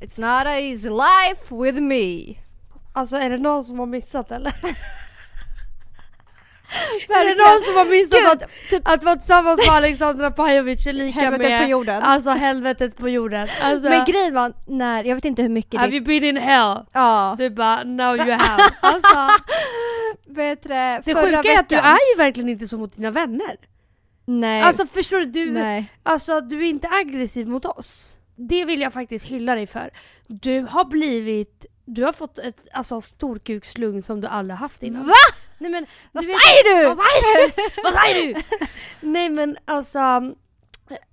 It's not a easy life with me. Alltså är det någon som har missat eller? är det någon som har missat Gud, att, typ- att vara tillsammans med Alexandra Pajovic är lika Helvetet med på jorden. Alltså helvetet på jorden. Alltså, Men grejen var när, jag vet inte hur mycket have det... you been in hell? Ja. Du bara now you have. Alltså, Bättre det sjuka är att du veckan. är ju verkligen inte så mot dina vänner. Nej. Alltså förstår du? Du, Nej. alltså, du är inte aggressiv mot oss. Det vill jag faktiskt hylla dig för. Du har blivit, du har fått ett alltså, storkukslugn som du aldrig haft innan. Va? Nej, men, Vad du vet- säger du? Vad säger du? Vad säger du? Nej men alltså,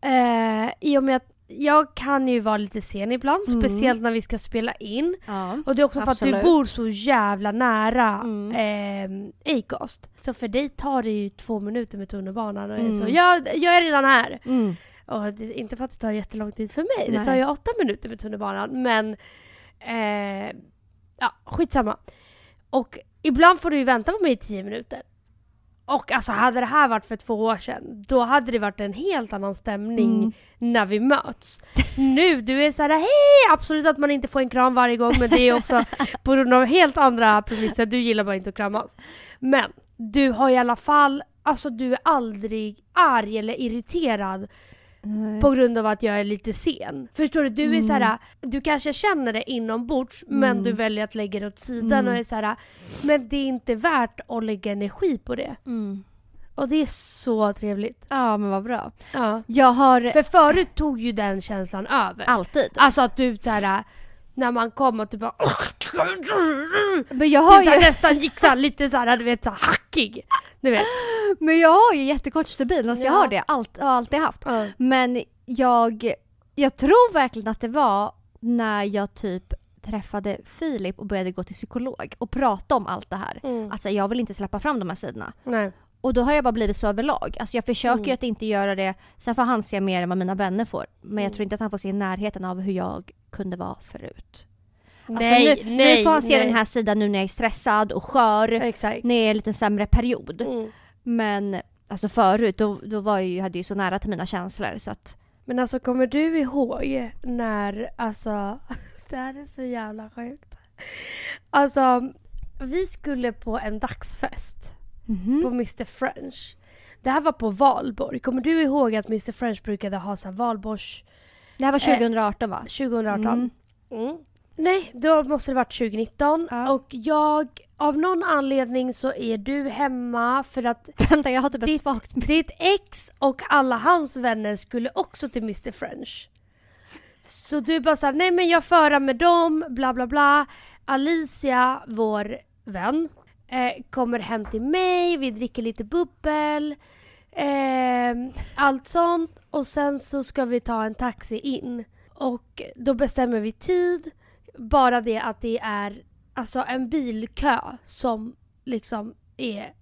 eh, i och med att jag kan ju vara lite sen ibland, Mm. speciellt när vi ska spela in. Ja. Och det är också för att du bor så jävla nära Mm. eh, Acast. Så för dig tar det ju två minuter med tunnelbanan och är Mm. så jag, jag är redan här. Mm. Och det, inte för att det tar jättelång tid för mig, det Nej. tar ju åtta minuter med tunnelbanan. Men eh, ja, skitsamma. Och ibland får du ju vänta på mig i tio minuter. Och alltså hade det här varit för två år sedan, då hade det varit en helt annan stämning Mm. när vi möts. Nu, du är såhär hej! Absolut att man inte får en kram varje gång men det är också på grund av helt andra premisser. Du gillar bara inte att kramas. Men du har i alla fall, alltså du är aldrig arg eller irriterad Nej. på grund av att jag är lite sen. Förstår du? Du är Mm. så här, du kanske känner det inombords men Mm. du väljer att lägga det åt sidan Mm. och är så här, men det är inte värt att lägga energi på det. Mm. Och det är så trevligt. Ja men vad bra. Ja. Jag har För förut tog ju den känslan över. alltid. Alltså att du så här, när man kom och typ bara Men jag har typ ju, nästan gick så här, lite så här, du vet så här, hackig. Du vet. Men jag har ju jättekort stubin, alltså jag Ja. har det, allt, har alltid haft. Ja. Men jag, jag tror verkligen att det var när jag typ träffade Filip och började gå till psykolog och prata om allt det här. Mm. Alltså jag vill inte släppa fram de här sidorna. Nej. Och då har jag bara blivit så överlag. Alltså jag försöker Mm. ju att inte göra det, sen får han se mer än vad mina vänner får. Men jag Mm. tror inte att han får se i närheten av hur jag kunde vara förut. Alltså nej, nu, nej, nu får han se nej. den här sidan nu när jag är stressad och skör, Exakt. när jag är i en lite sämre period. Mm. Men alltså förut, då, då var jag hade jag ju så nära till mina känslor så att Men alltså kommer du ihåg när, alltså, det här är så jävla sjukt. Alltså, vi skulle på en dagsfest på Mr French. Det här var på valborg. Kommer du ihåg att Mr French brukade ha så här valborgs Det här var 2018 va? 2018? Mm. Mm. Nej, då måste det varit 2019. Ja. Och jag, av någon anledning så är du hemma för att Vänta jag har typ ett Ditt- svagt ditt ex och alla hans vänner skulle också till Mr French. Så du bara såhär, nej men jag förar med dem, bla bla bla. Alicia, vår vän, eh, kommer hem till mig, vi dricker lite bubbel. Eh, allt sånt. Och sen så ska vi ta en taxi in. Och då bestämmer vi tid. Bara det att det är alltså en bilkö som liksom är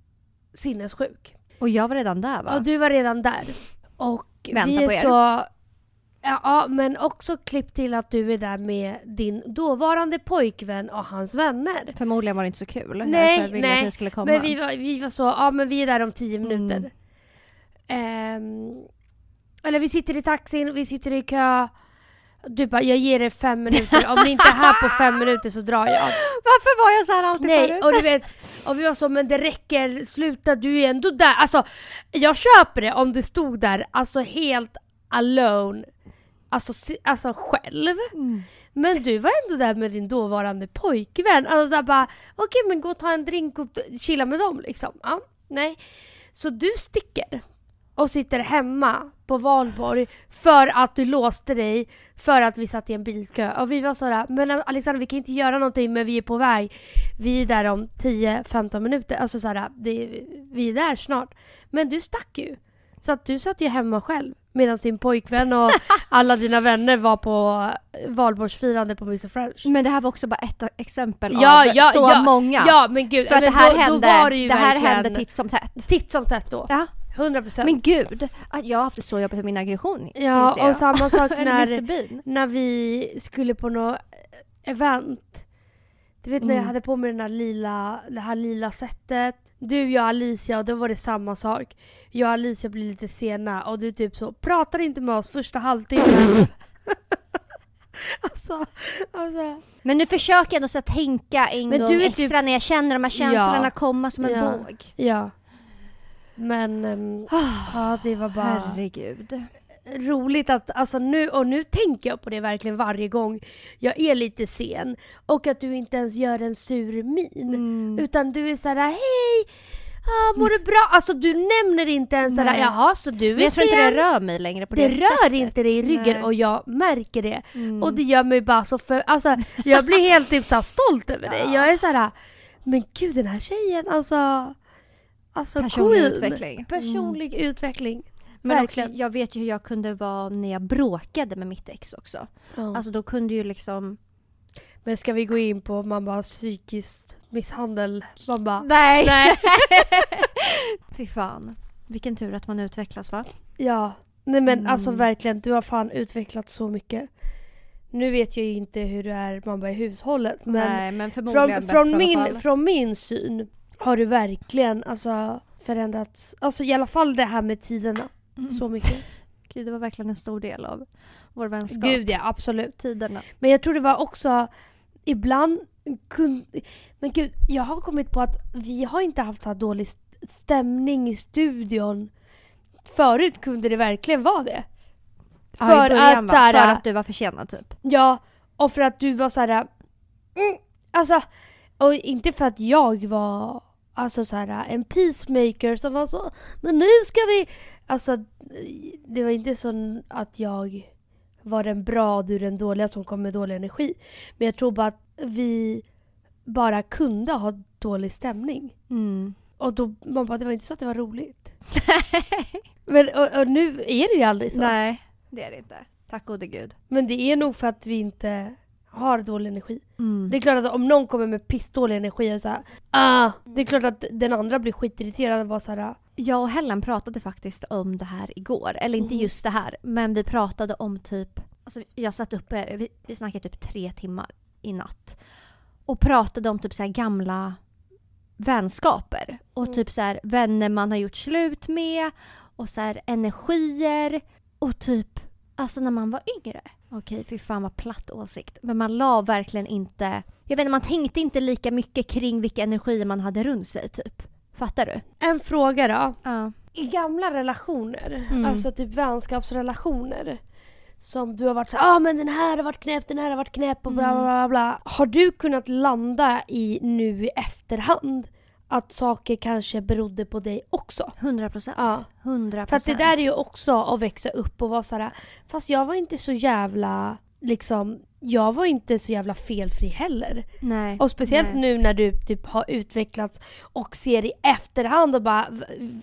sinnessjuk. Och jag var redan där va? Ja, du var redan där. Och Vänta vi är på er. så... Ja, men också klipp till att du är där med din dåvarande pojkvän och hans vänner. Förmodligen var det inte så kul. Nej, nej. Men vi var, vi var så, ja men vi är där om tio Mm. minuter. Ehm, eller vi sitter i taxin, vi sitter i kö. Du bara, jag ger er fem minuter. Om ni inte är här på fem minuter så drar jag. Varför var jag så här alltid Nej, förut? och du vet, och vi var så, men det räcker, sluta, du är ändå där. Alltså, jag köper det om du stod där, alltså helt alone, alltså, alltså själv. Mm. Men du var ändå där med din dåvarande pojkvän. Alltså så bara, okej men gå och ta en drink och chilla med dem liksom. Ja, nej. Så du sticker och sitter hemma på valborg för att du låste dig för att vi satt i en bilkö. Och vi var sådär, men Alexander vi kan inte göra någonting men vi är på väg. Vi är där om 10-15 minuter. Alltså såhär, det, vi är där snart. Men du stack ju. Så att du satt ju hemma själv medan din pojkvän och alla dina vänner var på valborgsfirande på Mr French. Men det här var också bara ett exempel Ja, av ja, så ja, många. Ja men gud, För att det men här, då, hände, då var det ju det här verkligen hände titt som tätt. titt som tätt då. Ja. 100%. Men gud, jag har haft det så jobbigt med min aggression ja, och samma sak när, när vi skulle på något event. Du vet när jag Mm. hade på mig den här lila, det här lila sättet. Du, jag och Alicia och då var det samma sak. Jag och Alicia blir lite sena och du typ så pratar inte med oss första halvtimmen. Alltså, alltså. Men nu försöker jag ändå så tänka en Men gång är extra när jag känner de här känslorna Ja. komma som en Ja. våg. Ja. Men ehm, ja, det var bara Herregud. roligt att, alltså nu, och nu tänker jag på det verkligen varje gång jag är lite sen. Och att du inte ens gör en sur min. Mm. Utan du är såhär, hej! Ah, mår du bra? Alltså du nämner inte ens såhär, jaha så du är Men jag tror inte sen? det rör mig längre på det, det rör sättet. inte dig i ryggen Nej. och jag märker det. Mm. Och det gör mig bara så för, alltså jag blir helt typ så här stolt över dig. Ja. Jag är så här, men gud den här tjejen alltså. Alltså Personlig queen. utveckling. Mm. Personlig utveckling. Men också, jag vet ju hur jag kunde vara när jag bråkade med mitt ex också. Ja. Alltså då kunde ju liksom... men ska vi gå in på bara psykiskt misshandel? Bara, Nej! nej. Fy fan. Vilken tur att man utvecklas va? ja. Nej men Mm. alltså verkligen, du har fan utvecklat så mycket. Nu vet jag ju inte hur du är bara i hushållet men Nej men förmodligen från, från, min, från min syn har du verkligen alltså, förändrats. Alltså i alla fall det här med tiderna. Mm. Så mycket. Gud, det var verkligen en stor del av vår vänskap. Gud ja, absolut. Tiderna. Men jag tror det var också ibland kun, Men gud, jag har kommit på att vi har inte haft så här dålig st- stämning i studion. Förut kunde det verkligen vara det. Ja, För början, att va? så här- För att du var försenad typ. Ja, och för att du var så här. Mm, alltså, och inte för att jag var alltså så här en peacemaker som var så Men nu ska vi... Alltså, det var inte så att jag var den bra och du den dåliga som kom med dålig energi. Men jag tror bara att vi bara kunde ha dålig stämning. Mm. Och då, man bara, det var inte så att det var roligt. Men, och, och nu är det ju aldrig så. Nej, det är det inte. Tack gode gud. Men det är nog för att vi inte har dålig energi. Mm. Det är klart att om någon kommer med pissdålig energi och så här, ah, det är klart att den andra blir skitirriterad och bara så här, Jag och Helen pratade faktiskt om det här igår. Eller inte Mhm. just det här, men vi pratade om typ... Alltså jag satt uppe, vi, vi snackade typ tre timmar i natt. Och pratade om typ så här gamla vänskaper. Och Mm. typ så här vänner man har gjort slut med. Och så här energier. Och typ, alltså när man var yngre. Okej, fy fan vad platt åsikt. Men man la verkligen inte... Jag vet inte, man tänkte inte lika mycket kring vilka energier man hade runt sig typ. Fattar du? En fråga då. Ja. I gamla relationer, Mm. alltså typ vänskapsrelationer. Som du har varit så ja ah, men den här har varit knäpp, den här har varit knäpp och bla Mm. bla bla bla. Har du kunnat landa i nu i efterhand att saker kanske berodde på dig också? 100 procent. Ja. 100 För att det där är ju också att växa upp och vara så här. fast jag var inte så jävla, liksom, jag var inte så jävla felfri heller. Nej. Och speciellt Nej. nu när du typ har utvecklats och ser i efterhand och bara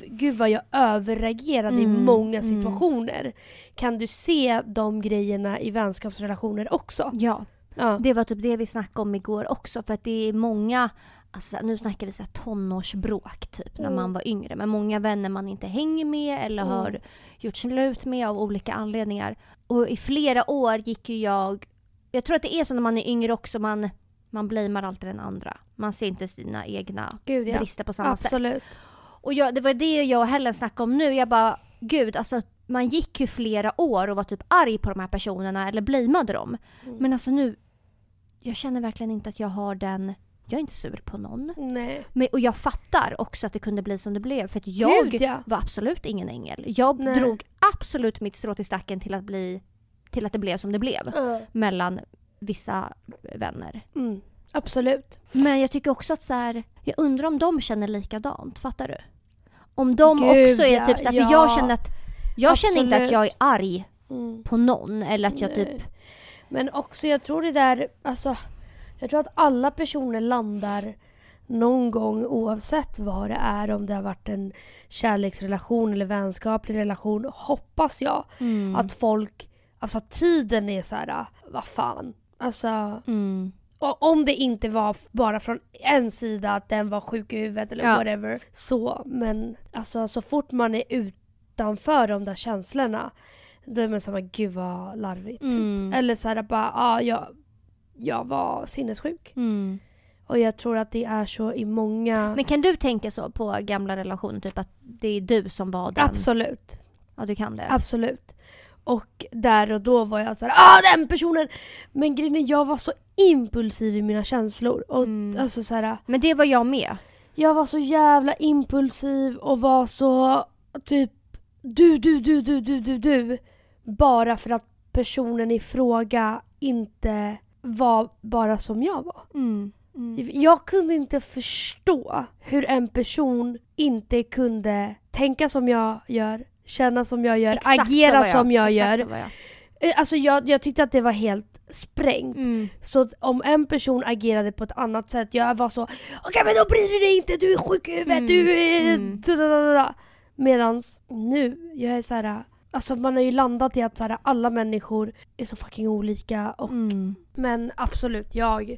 gud vad jag överreagerade i Mm, många mm. situationer. Kan du se de grejerna i vänskapsrelationer också? Ja, Ja. det var typ det vi snackade om igår också. För att det är många, alltså nu snackar vi så här tonårsbråk typ när Mm. man var yngre. Men många vänner man inte hänger med eller Mm. har gjort slut med av olika anledningar. Och i flera år gick ju jag, jag tror att det är så när man är yngre också, man, man blamear alltid den andra. Man ser inte sina egna Gud ja. brister på samma sätt. Absolut. Och jag, det var det jag och Helen snackade om nu. Jag bara, gud alltså man gick ju flera år och var typ arg på de här personerna eller blameade dem. Mm. Men alltså nu, jag känner verkligen inte att jag har den, jag är inte sur på någon. Nej. Men, och jag fattar också att det kunde bli som det blev för att jag Gud ja. var absolut ingen ängel. Jag Nej. drog absolut mitt strå till stacken till att, bli, till att det blev som det blev Ja. mellan vissa vänner. Mm. Absolut. Men jag tycker också att så här, jag undrar om de känner likadant, fattar du? Om de Gud, också är ja, typ så här, för ja. jag känner att jag känner inte att Absolut. jag är arg Mm. på någon eller att jag typ Nej. Men också jag tror det där, alltså jag tror att alla personer landar någon gång oavsett vad det är, om det har varit en kärleksrelation eller vänskaplig relation, hoppas jag mm, att folk, alltså tiden är så här, vad fan. Alltså, mm, och om det inte var bara från en sida att den var sjuk i huvudet eller Ja. whatever. Så, men alltså så fort man är utanför de där känslorna, då är man såhär, gud vad larvigt. mm, Eller så här bara, ja, jag, var sinnessjuk. mm. Och jag tror att det är så i många... Men kan du tänka så på gamla relationer, typ att det är du som var den? Absolut. Ja, du kan det. Absolut. Och där och då var jag såhär ah den personen! Men grejen är, jag var så impulsiv i mina känslor. Och Mm. alltså så här, Men det var jag med. jag var så jävla impulsiv och var så typ du, du, du, du, du, du, du. Bara för att personen i fråga inte var bara som jag var. Mm. Mm. Jag kunde inte förstå hur en person inte kunde tänka som jag gör, känna som jag gör, Exakt agera jag. som jag Exakt gör. jag. Eh, Alltså jag, jag tyckte att det var helt sprängt. Mm. Så om en person agerade på ett annat sätt, jag var så Okej men då bryr du dig inte, du är sjuk i huvudet, Mm, du är... mm. da, da, da, da." Medans nu, jag är så här. Alltså man har ju landat i att så här, alla människor är så fucking olika. Och, Mm. Men absolut, jag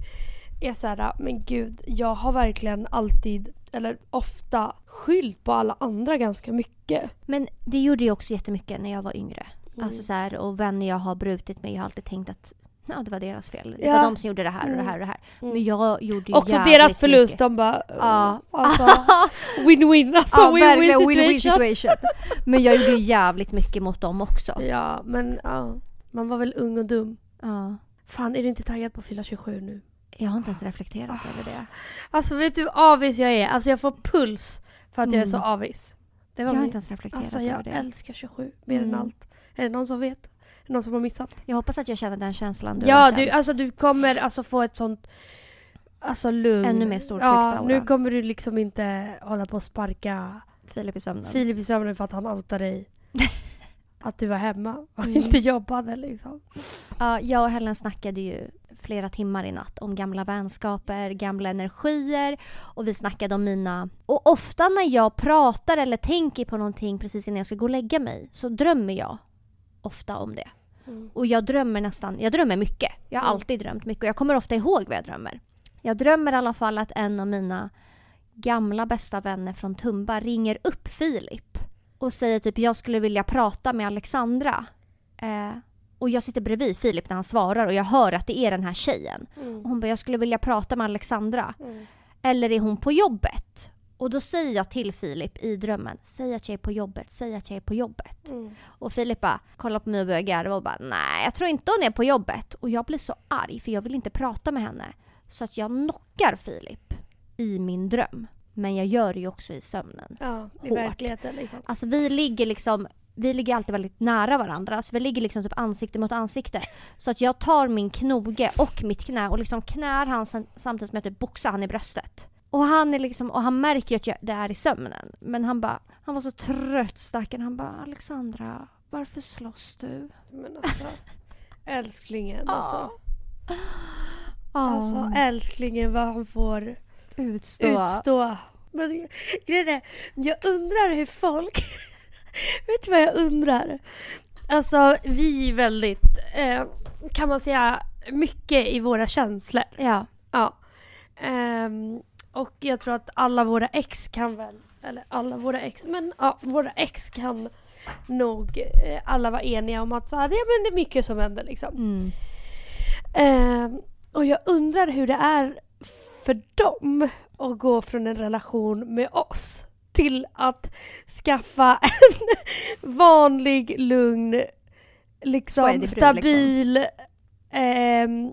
är så här, men gud, jag har verkligen alltid, eller ofta, skyllt på alla andra ganska mycket. Men det gjorde jag också jättemycket när jag var yngre. Mm. Alltså så här, och vänner jag har brutit med, jag har alltid tänkt att ja, det var deras fel. Det Ja. var de som gjorde det här och det Mm. här och det här. Mm. Men jag gjorde ju Också deras förlust, mycket. de bara... Ja. Alltså, win-win. Alltså ja, win-win situation. win-win situation. Men jag gjorde ju jävligt mycket mot dem också. Ja, men ja. Man var väl ung och dum. Ja. Fan, är du inte taggad på att fylla 27 nu? Jag har inte ens reflekterat Ah. över det. Alltså vet du hur avis jag är? Alltså jag får puls för att jag är så Mm. avis. Jag har min... inte ens reflekterat Alltså över jag det. älskar 27 mer än Mm. allt. Är det någon som vet? Någon som har missat? Jag hoppas att jag känner den känslan du ja, du, alltså du kommer alltså få ett sånt Alltså lugn. Ännu mer stor Ja, nu kommer du liksom inte hålla på och sparka Filip i sömnen. Filip i sömnen för att han outade dig. att du var hemma och Mm. inte jobbade liksom. Ja, jag och Helen snackade ju flera timmar i natt om gamla vänskaper, gamla energier och vi snackade om mina... Och ofta när jag pratar eller tänker på någonting precis innan jag ska gå och lägga mig så drömmer jag ofta om det. Och jag drömmer nästan, jag drömmer mycket. Jag har Mm. alltid drömt mycket och jag kommer ofta ihåg vad jag drömmer. Jag drömmer i alla fall att en av mina gamla bästa vänner från Tumba ringer upp Filip och säger typ jag skulle vilja prata med Alexandra. Eh, och jag sitter bredvid Filip när han svarar och jag hör att det är den här tjejen. Och hon bara jag skulle vilja prata med Alexandra. Mm. Eller är hon på jobbet? Och då säger jag till Filip i drömmen, säg att jag är på jobbet, säg att jag är på jobbet. Mm. Och Filip bara kollar på mig och börjar garva och bara nej jag tror inte hon är på jobbet. Och jag blir så arg för jag vill inte prata med henne. Så att jag knockar Filip i min dröm. Men jag gör det ju också i sömnen. Ja, i Hårt. verkligheten liksom. Alltså vi ligger liksom vi ligger alltid väldigt nära varandra, så vi ligger liksom typ ansikte mot ansikte. Så att jag tar min knoge och mitt knä och liksom knär han sam- samtidigt som jag typ boxar han i bröstet. Och han är liksom, och han märker ju att jag, det är i sömnen. Men han bara, han var så trött stackaren. Han bara Alexandra, varför slåss du? Men alltså, älsklingen alltså. Alltså, Alltså älsklingen vad han får utstå. utstå. Men grejen är, jag undrar hur folk... vet du vad jag undrar? Alltså vi är väldigt, eh, kan man säga, mycket i våra känslor. Ja. Ja. Ehm, och jag tror att alla våra ex kan väl, eller alla våra ex, men ja, våra ex kan nog eh, alla vara eniga om att så här, ja, men det är mycket som händer liksom. Mm. Ehm, och jag undrar hur det är för dem att gå från en relation med oss till att skaffa en vanlig, lugn, liksom brud, stabil, ehm,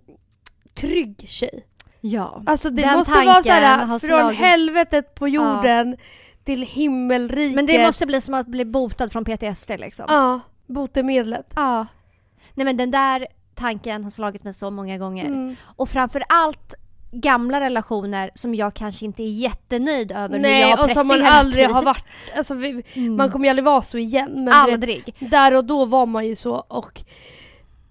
trygg tjej. Ja. Alltså det Den måste vara såhär, har från slagit- helvetet på jorden till himmelriket. Men det måste bli som att bli botad från PTSD liksom. Ja, botemedlet. Ja. Nej men den där tanken har slagit mig så många gånger. Mm. Och framför allt gamla relationer som jag kanske inte är jättenöjd över hur jag Nej, har och som man aldrig har varit. Alltså, vi, Mm. Man kommer ju aldrig vara så igen. Men du vet, Aldrig, där och då var man ju så och,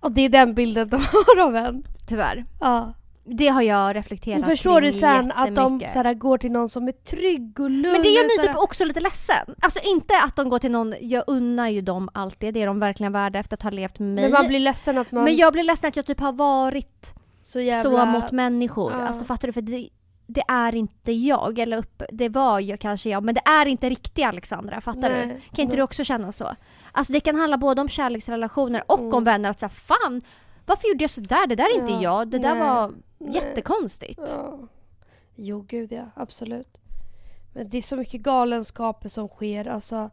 och det är den bilden de har av en. tyvärr. Ja. Det har jag reflekterat Men förstår du sen att de såhär, går till någon som är trygg och lugn. Men det gör mig såhär- typ också lite ledsen. Alltså inte att de går till någon, jag unnar ju dem allt det, det är de verkligen värda efter att ha levt med mig. Men man blir ledsen att man Men jag blir ledsen att jag typ har varit så jävla... så mot människor. Ja. Alltså fattar du? För det, det är inte jag, eller upp, det var ju kanske jag, men det är inte riktigt Alexandra, fattar Nej, du? Kan inte nej. du också känna så? Alltså det kan handla både om kärleksrelationer och Mm. om vänner, att säga fan, varför gjorde jag sådär? Det där är inte Ja, jag, det där nej, var nej. jättekonstigt. Ja. Jo, gud ja. Absolut. Men det är så mycket galenskaper som sker. Alltså,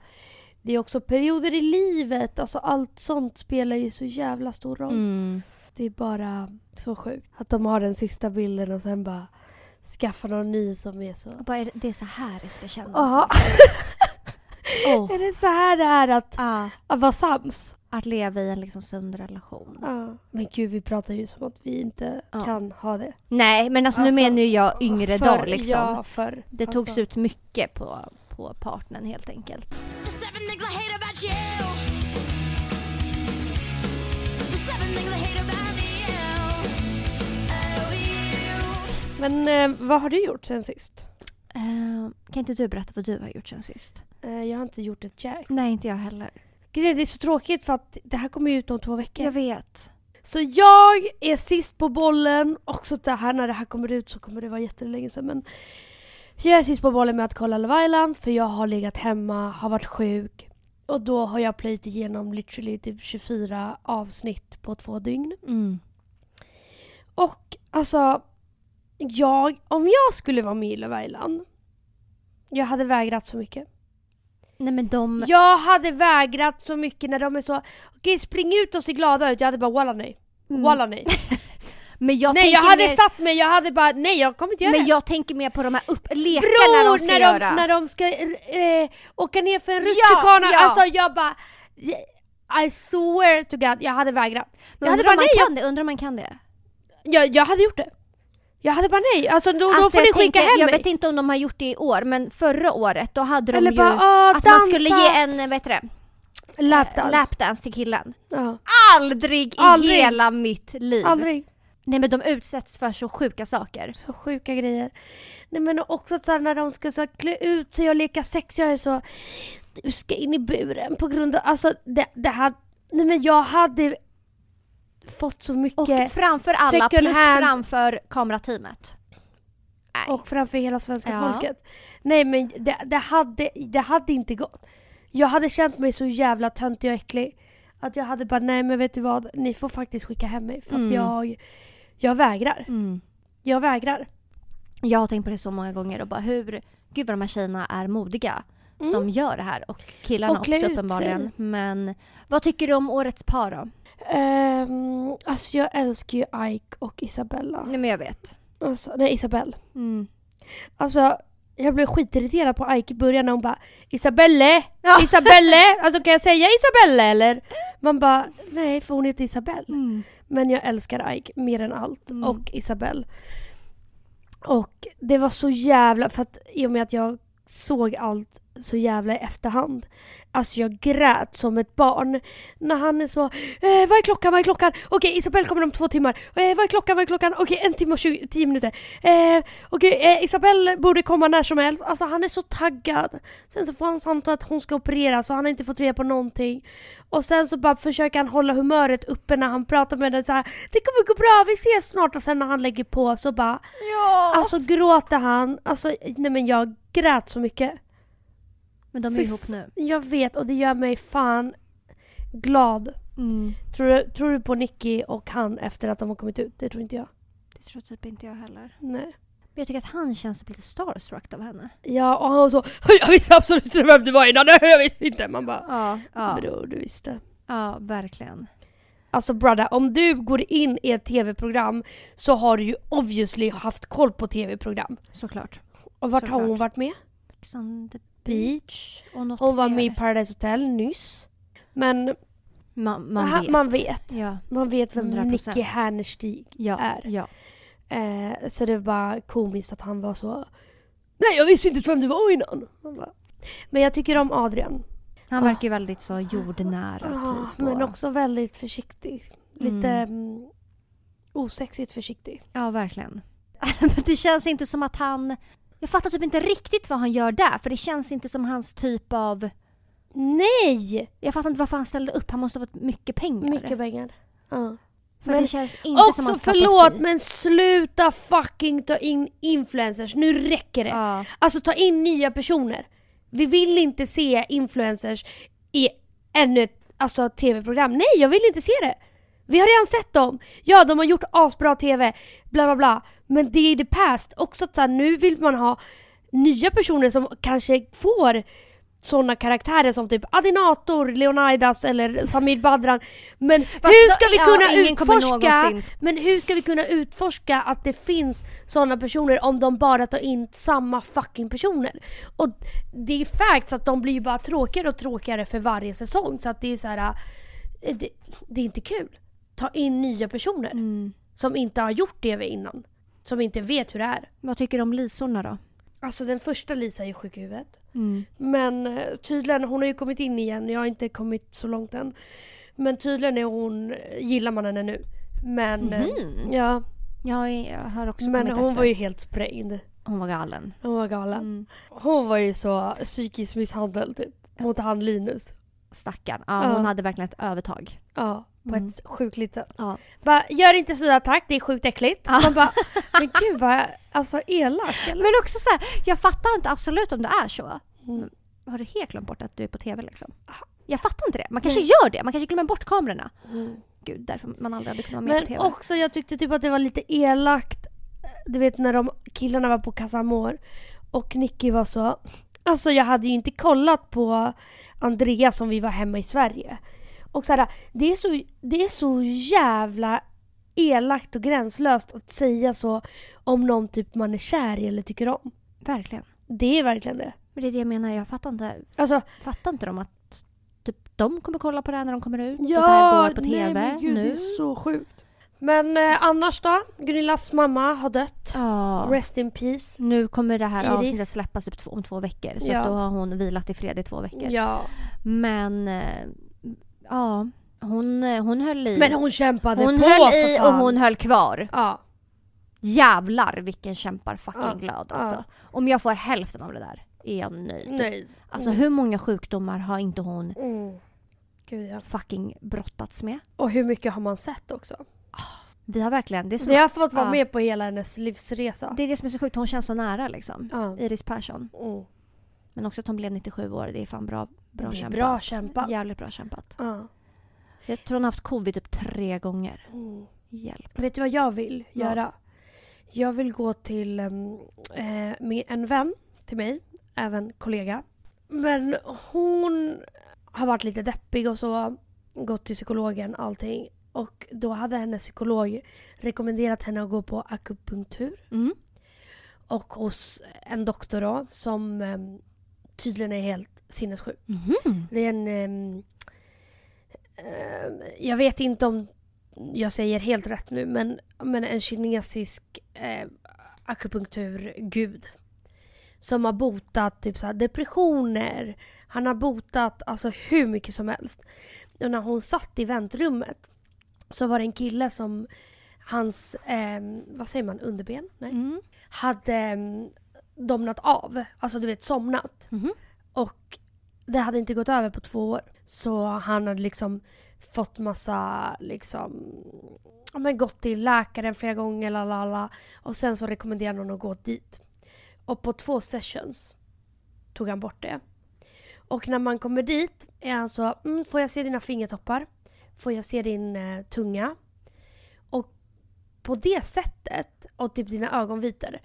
det är också perioder i livet. Alltså allt sånt spelar ju så jävla stor roll. Mm. Det är bara så sjukt. Att de har den sista bilden och sen bara skaffar någon ny som är så... Bara, är det- det är så här det ska kännas. Oh. Är det så här det är att, Ja, att vara sams? att leva i en liksom sund relation. Ja. Men gud, vi pratar ju som att vi inte Ja. kan ha det. Nej, men alltså, nu Alltså, menar ju jag yngre dagar liksom. Ja, för, Det togs ut mycket på, på partnern helt enkelt. Oh. Men eh, vad har du gjort sen sist? Eh, kan inte du berätta vad du har gjort sen sist? Eh, jag har inte gjort ett jack. Nej, inte jag heller. Det är så tråkigt för att det här kommer ju ut om två veckor. Jag vet. Så jag är sist på bollen. Också det här när det här kommer ut så kommer det vara jättelänge sedan. Men jag är sist på bollen med att kolla Love Island för jag har legat hemma, har varit sjuk. Och då har jag plöjt igenom literally typ 24 avsnitt på två dygn. Mm. Och alltså, jag, om jag skulle vara med i Love Island, jag hade vägrat så mycket. Nej men de... Jag hade vägrat så mycket när de är så, okej spring ut och se glada ut. Jag hade bara walla nej. Mm. Walla nej. Men jag nej jag hade mer, satt mig, jag hade bara nej jag kommer inte göra Men det. jag tänker mer på de här upp, lekarna de Bror, ska när, göra. de, när de ska eh, åka ner för en Ja, rutschkana, ja. alltså jag bara I swear to god, jag hade vägrat. men jag hade undrar om bara man nej, kan det? Undrar om man kan det? Jag, jag hade gjort det. Jag hade bara nej, alltså då, då Alltså, får ni skicka tänker- hem Jag mig. vet inte om de har gjort det i år, men förra året då hade de Eller ju bara ah, att dansa. man skulle ge en, vad heter det? lapdance. lapdance till killen. ja. Aldrig i Aldrig. hela mitt liv! Aldrig. Nej men de utsätts för så sjuka saker. Så sjuka grejer. Nej men också så här, när de ska så klä ut sig och leka sex, jag är så du ska in i buren på grund av, alltså det, det hade, nej men jag hade fått så mycket Och och, framför alla, plus hand. framför kamerateamet. Nej. framför hela svenska Ja. folket. Nej men det, det, hade, det hade inte gått. Jag hade känt mig så jävla töntig och äcklig. Att jag hade bara, nej men vet du vad, ni får faktiskt skicka hem mig för att Mm. jag, jag vägrar. Mm. Jag vägrar. Jag har tänkt på det så många gånger och bara hur, gud vad de här tjejerna är modiga som gör det här och killarna Mm. Och också uppenbarligen. Men vad tycker du om årets par då? Um, alltså jag älskar ju Ike och Isabella. Nej men jag vet. Alltså, nej Isabelle. Mm. Alltså jag blev skitirriterad på Ike i början när hon bara Isabelle! Ja. Isabelle! Alltså kan jag säga Isabelle eller? Man bara nej för hon heter Isabelle. Mm. Men jag älskar Ike mer än allt Mm. och Isabelle. Och det var så jävla, för att i och med att jag såg allt så jävla i efterhand. Alltså jag grät som ett barn. När han är så, eh, vad är klockan, vad är klockan? Okej Isabelle kommer om två timmar. Eh, vad är klockan, vad är klockan? Okej en timme och 20, tio minuter. Eh, Okej eh, Isabelle borde komma när som helst. Alltså han är så taggad. Sen så får han samtal att hon ska opereras och han har inte fått reda på någonting. Och sen så bara försöker han hålla humöret uppe när han pratar med henne så här. Det kommer gå bra, vi ses snart. Och sen när han lägger på så bara, Ja! alltså gråter han. Alltså nej men jag grät så mycket. Men de är fy ihop nu. Jag vet och det gör mig fan glad. Mm. Tror du, tror du på Nicky och han efter att de har kommit ut? Det tror inte jag. Det tror typ inte jag heller. Nej. Men jag tycker att han känns lite starstruck av henne. Ja och han så Jag visste absolut inte vem du var innan, jag visste inte. Man bara Ja, ja, Bror du visste. ja verkligen. Alltså brother, om du går in i ett tv-program så har du ju obviously haft koll på tv-program. Såklart. Och vart har hon Såklart. varit med? Ex on the beach och något Hon var mer. med i Paradise Hotel nyss. Men Man, man aha, vet. man vet. Ja, Man vet vem 100%. Nicky Härnestig ja, är. ja. Eh, så det var komiskt att han var så Nej jag visste inte vem du var innan. Bara, Men jag tycker om Adrian. Han Ah. verkar ju väldigt så jordnära Ja, typ. men och- också väldigt försiktig. Lite mm. osexigt försiktig. Ja, verkligen. Det känns inte som att han... Jag fattar typ inte riktigt vad han gör där, för det känns inte som hans typ av... Nej! Jag fattar inte varför han ställde upp, han måste ha fått mycket pengar. Mycket pengar. Ja. för men det känns inte som Också hans cup of förlåt tea. men sluta fucking ta in influencers. Nu räcker det. Ja. Alltså ta in nya personer. Vi vill inte se influencers i ännu ett alltså, tv-program. Nej, jag vill inte se det. Vi har redan sett dem. Ja, de har gjort asbra tv, bla bla bla. Men det är the past. Också att så här, nu vill man ha nya personer som kanske får sådana karaktärer som typ Adinator, Leonidas eller Samir Badran. Men Fast hur då- ska vi ja, kunna kommer utforska men hur ska vi kunna utforska att det finns sådana personer om de bara tar in samma fucking personer? Och det är facts att de blir ju bara tråkigare och tråkigare för varje säsong så att det är så här. eh, Det, det är inte kul. Ta in nya personer Mm. som inte har gjort det innan. Som inte vet hur det är. Vad tycker du om lisorna då? Alltså den första Lisa är ju sjuk i huvudet. Mm. Men eh, tydligen, hon har ju kommit in igen. Jag har inte kommit så långt än. Men tydligen är hon, gillar man henne nu. Men, Mhm. ja. Jag, har också Men hon efter. var ju helt sprängd. Hon var galen. Hon var galen. Mm. Hon var ju så psykisk misshandel typ. Mot han Linus. Stackarn. Ja, Ja. hon hade verkligen ett övertag. Ja, på Mm. ett sjukligt sätt. Ja. Bara, gör inte sådär tack, det är sjukt äckligt. Ja. Man bara, men gud vad, alltså elak eller? Men också så här, jag fattar inte absolut om det är så. Mm. Har du helt glömt bort att du är på TV liksom? Jag fattar inte det. Man kanske Nej. gör det. Man kanske glömmer bort kamerorna. Mm. Gud, därför man aldrig hade kunnat vara med på Men TV. också jag tyckte typ att det var lite elakt. Du vet när de killarna var på Casa Amor och Nicky var så... Alltså jag hade ju inte kollat på Andrea som vi var hemma i Sverige. Och så här, det är så, det är så jävla elakt och gränslöst att säga så om någon typ man är kär i eller tycker om. Verkligen. Det är verkligen det. Men det är det jag menar. Jag fattar inte. Alltså, Fattar inte de att typ, de kommer kolla på det här när de kommer ut? ja, och det här går på nej, TV men gud, nu? det är så sjukt. Men eh, annars då? Gunillas mamma har dött. Ja. Rest in peace. Nu kommer det här Iris. avsnittet släppas typ om två veckor. Så Ja. att då har hon vilat i fred i två veckor. Ja. Men eh, ja, hon, eh, hon höll i. Men hon kämpade hon på höll i och hon höll kvar. Ja. Jävlar vilken kämpar fucking Ja, glad ja. alltså. Om jag får hälften av det där är jag nöjd. Nej. Alltså Mm. hur många sjukdomar har inte hon Mm. Gud ja. fucking brottats med? Och hur mycket har man sett också? Vi har verkligen, det är, som, Vi har fått vara ja. med på hela hennes livsresa. det är det som är så sjukt, hon känns så nära liksom. Ja. Iris Persson. Mm. Men också att hon blev 97 år, det är fan bra, bra Det är kämpat. bra kämpat. Jävligt bra kämpat. Ja. Jag tror hon har haft covid typ tre gånger. Mm. Hjälp. Vet du vad jag vill Vad? göra? Jag vill gå till em, eh, med en vän till mig, även kollega. Men hon har varit lite deppig och så. Gått till psykologen, allting. Och då hade hennes psykolog rekommenderat henne att gå på akupunktur. Mm. Och hos en doktor då, som em, tydligen är helt sinnessjuk. Mhm. Det är en... em, em, jag vet inte om jag säger helt rätt nu, men, men en kinesisk eh, akupunkturgud. Som har botat typ så depressioner. Han har botat alltså hur mycket som helst. Och när hon satt i väntrummet så var det en kille som hans, em, vad säger man, underben? Nej Mm. hade mm, domnat av. Alltså du vet somnat. Mhm. Och det hade inte gått över på två år. Så han hade liksom fått massa liksom ja, men gått till läkaren flera gånger lalala. och sen så rekommenderade hon att gå dit. Och på två sessions tog han bort det. Och när man kommer dit är han så mm, får jag se dina fingertoppar? Får jag se din eh, tunga? På det sättet och typ dina ögonvitor.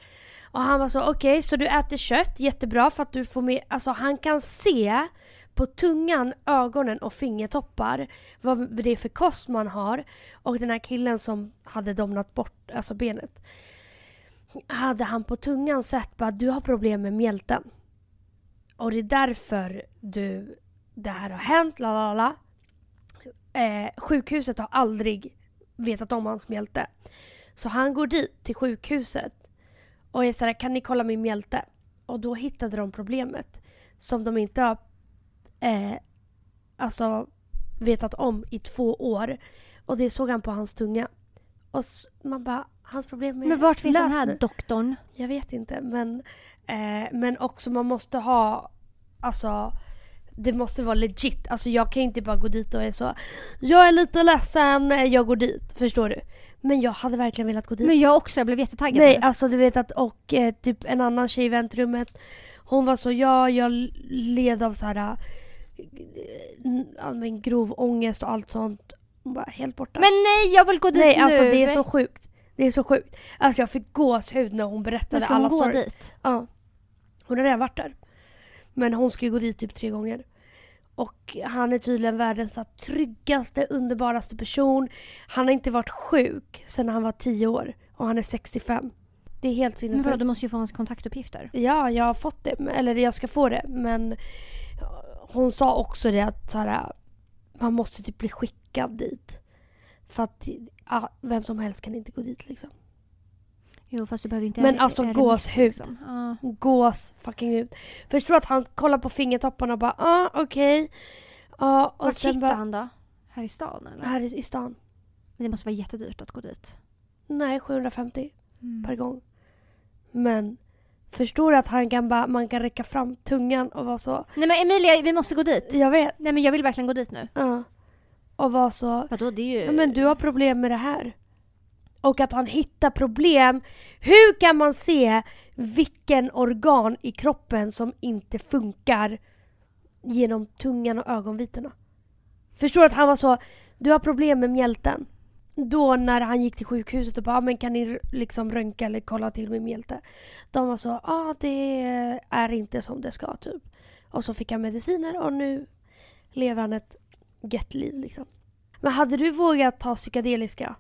Och han var så okej så du äter kött, jättebra för att du får med, alltså han kan se på tungan, ögonen och fingertoppar vad det är för kost man har. Och den här killen som hade domnat bort alltså benet. Hade han på tungan sett bara du har problem med mjälten. Och det är därför du, det här har hänt, la la la. Eh, sjukhuset har aldrig vetat om hans mjälte. Så han går dit till sjukhuset och är såhär, kan ni kolla min mjälte? Och då hittade de problemet som de inte har eh, alltså, vetat om i två år. Och det såg han på hans tunga. Och man bara, hans problem är Men vart finns den här nu. doktorn? Jag vet inte men, eh, men också man måste ha, alltså det måste vara legit. Alltså jag kan inte bara gå dit och är så Jag är lite ledsen, eh, jag går dit. Förstår du? Men jag hade verkligen velat gå dit. Men jag också, jag blev jättetaggad Nej, alltså du vet att och eh, typ en annan tjej i väntrummet Hon var så, ja jag led av så här eh, ja, men grov ångest och allt sånt. Hon bara helt borta. Men nej, jag vill gå dit Nej nu! alltså det är så sjukt. Det är så sjukt. Alltså jag fick gåshud när hon Men berättade ska hon alla gå stories. dit? Ja. Hon har redan varit där. Men hon ska ju gå dit typ tre gånger. Och han är tydligen världens tryggaste, underbaraste person. Han har inte varit sjuk sedan han var 10 år och han är 65. Det är helt Men vadå, sinnessjukt. du måste ju få hans kontaktuppgifter. Ja, jag har fått det. Eller jag ska få det. Men hon sa också det att så här, man måste typ bli skickad dit. För att ja, vem som helst kan inte gå dit liksom. Jo fast du behöver inte Men alltså, gåshud. liksom. Ja. Gås fucking ut. Förstår att han kollar på fingertopparna och bara ah okej. Ja och Vart sen bara han då? Här i stan eller? här i, i stan. Men det måste vara jättedyrt att gå dit. Nej 750 Mm. per gång. Men förstår du att han kan bara, man kan räcka fram tungan och vara så. Nej men Emilia, vi måste gå dit. Jag vet. Nej men jag vill verkligen gå dit nu. Ja. Och vara så. Vadå det är ju... Ja, men du har problem med det här. Och att han hittar problem. Hur kan man se vilken organ i kroppen som inte funkar genom tungan och ögonvitorna? Förstår du att han var så, du har problem med mjälten. Då när han gick till sjukhuset och bara, ah, men kan ni liksom röntga eller kolla till min mjälte? De var så, ja ah, det är inte som det ska typ. Och så fick han mediciner och nu lever han ett gött liv liksom. Men hade du vågat ta psykedeliska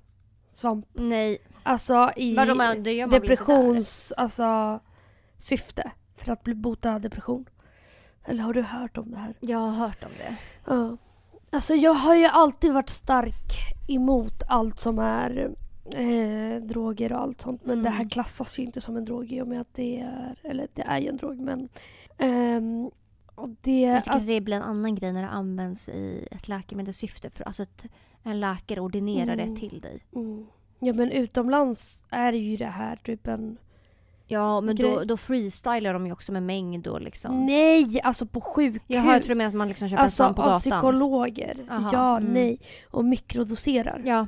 svamp? Nej. Alltså i Vadå men det gör man väl inte där? depressions, alltså syfte. För att bli bota depression. Eller har du hört om det här? Jag har hört om det. Ja. Alltså jag har ju alltid varit stark emot allt som är eh, droger och allt sånt. Men Mm. det här klassas ju inte som en drog i och med att det är, eller det är ju en drog men ehm, och det, Jag tycker alltså, att det blir en annan grej när det används i ett läkemedelssyfte. För alltså en läkare ordinerar Mm. det till dig. mm. Ja men utomlands är ju det här typ en... Ja men då, Grej. då freestylar de ju också med mängd och liksom. Nej! Alltså på sjukhus. Jag har tror med att man liksom köper alltså en på gatan. psykologer. Aha, ja, mm. nej. Och mikrodoserar. Ja.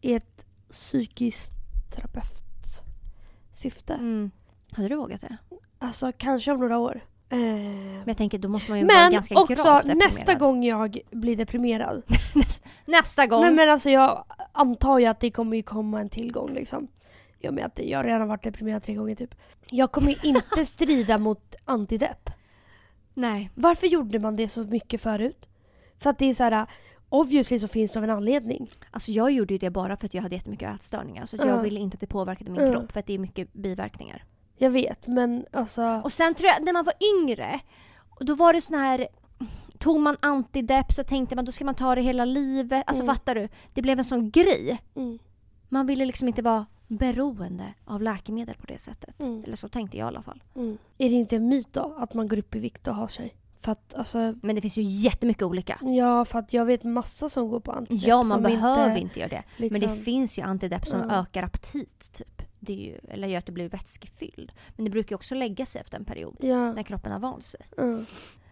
I ett psykiskt terapeutsyfte. Mm. Hade du vågat det? Alltså kanske om några år. Eh, Men jag tänker då måste man ju vara men ganska också gravt deprimerad. nästa gång jag blir deprimerad. Nästa gång! Nej men alltså jag antar ju att det kommer ju komma en tillgång liksom. Och med att jag har redan varit deprimerad tre gånger typ. Jag kommer ju inte strida mot antidepp. Nej. Varför gjorde man det så mycket förut? För att det är så här. Obviously så finns det av en anledning. Alltså jag gjorde ju det bara för att jag hade jättemycket ätstörningar. Så Ja. jag ville inte att det påverkade min Ja. kropp för att det är mycket biverkningar. Jag vet men alltså. Och sen tror jag när man var yngre, då var det sån här Tog man antidepp så tänkte man då ska man ta det hela livet. Alltså Mm. fattar du? Det blev en sån grej. Mm, Man ville liksom inte vara beroende av läkemedel på det sättet. Mm. Eller så tänkte jag i alla fall. mm. Är det inte en myt då att man går upp i vikt och har sig? För att alltså. Men det finns ju jättemycket olika. Ja för att jag vet massa som går på antidepp. Ja, man behöver inte, göra det. liksom, Men det finns ju antidepp som Ja. ökar aptit typ. Ju, eller gör att du blir vätskefylld. Men det brukar också lägga sig efter en period. Ja. När kroppen har vant sig. Mm.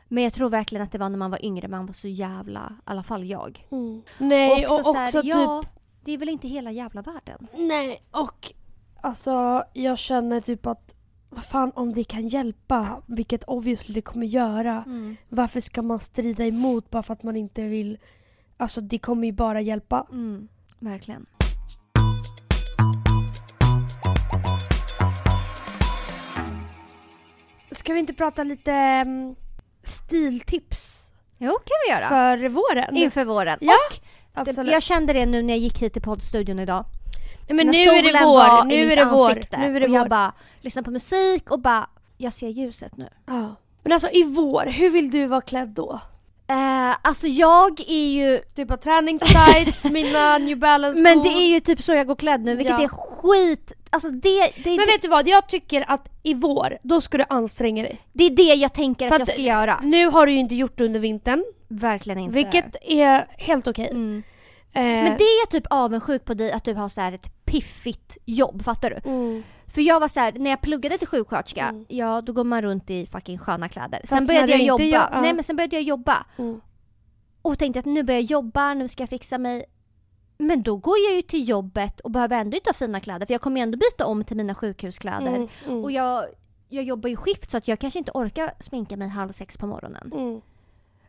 Men jag tror verkligen att det var när man var yngre, man var så jävla, i alla fall jag. Mm. Nej och också, så här, typ. ja, det är väl inte hela jävla världen. Nej och alltså jag känner typ att vad fan om det kan hjälpa, vilket obviously det kommer göra. Varför ska man strida emot bara för att man inte vill? Alltså det kommer ju bara hjälpa. Mm, verkligen. Ska vi inte prata lite mm, stiltips Jo, kan vi göra. för våren? Inför våren. Ja, och Absolut. jag kände det nu när jag gick hit till poddstudion idag. Nej, men när nu är det vår, nu är det vår, nu är det och jag vår. bara lyssnar på musik och bara, jag ser ljuset nu. Ja. Men alltså i vår, hur vill du vara klädd då? Eh, alltså jag är ju, Typ av träningstights, mina New Balance men det är ju typ så jag går klädd nu, vilket Ja. är skit. Alltså det, det, Men det, vet du vad, jag tycker att i vår, då ska du anstränga dig. det är det jag tänker För att jag att- ska göra. Nu har du ju inte gjort det under vintern, Verkligen inte. vilket är helt okej. Mm. Eh, Men det är jag typ avundsjuk på dig att du har så här ett piffigt jobb, fattar du? mm. För jag var så här, när jag pluggade till sjuksköterska, Mm. ja då går man runt i fucking sköna kläder. Fast Sen började jag jobba, gör- ja. nej men sen började jag jobba Mm. och tänkte att nu börjar jag jobba, nu ska jag fixa mig. Men då går jag ju till jobbet och behöver ändå inte ha fina kläder för jag kommer ju ändå byta om till mina sjukhuskläder. Mm. Mm. Och jag, jag jobbar ju skift så att jag kanske inte orkar sminka mig halv sex på morgonen. Mm.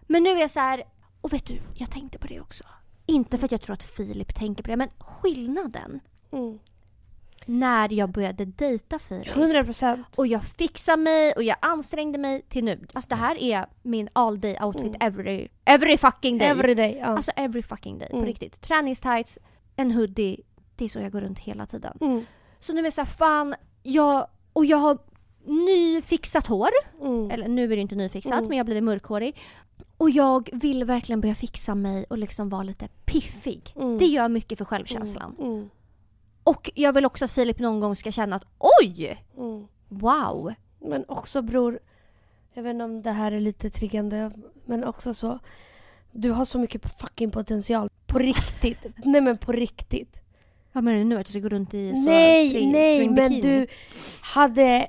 Men nu är jag så här, och vet du, jag tänkte på det också. Inte för att jag tror att Filip tänker på det, men skillnaden. Mm. När jag började dejta Firi. 100%. Och jag fixade mig och jag ansträngde mig till nu. Alltså det här är min all day outfit Mm. every, every fucking day. Every day. Ja. Alltså every fucking day, på Mm. riktigt. Träningstights, en hoodie. Det är så jag går runt hela tiden. Mm. Så nu är jag såhär, fan, jag, och jag har nyfixat hår. Mm. Eller nu är det inte nyfixat, Mm. men jag har blivit mörkhårig. Och jag vill verkligen börja fixa mig och liksom vara lite piffig. Mm. Det gör mycket för självkänslan. Och jag vill också att Filip någon gång ska känna att oj! Mm. Wow! Men också bror, jag vet inte om det här är lite triggande, men också så. Du har så mycket fucking potential. På riktigt. nej men på riktigt. Vad menar du nu? Att jag ska gå runt i så nej, string, nej string men du hade,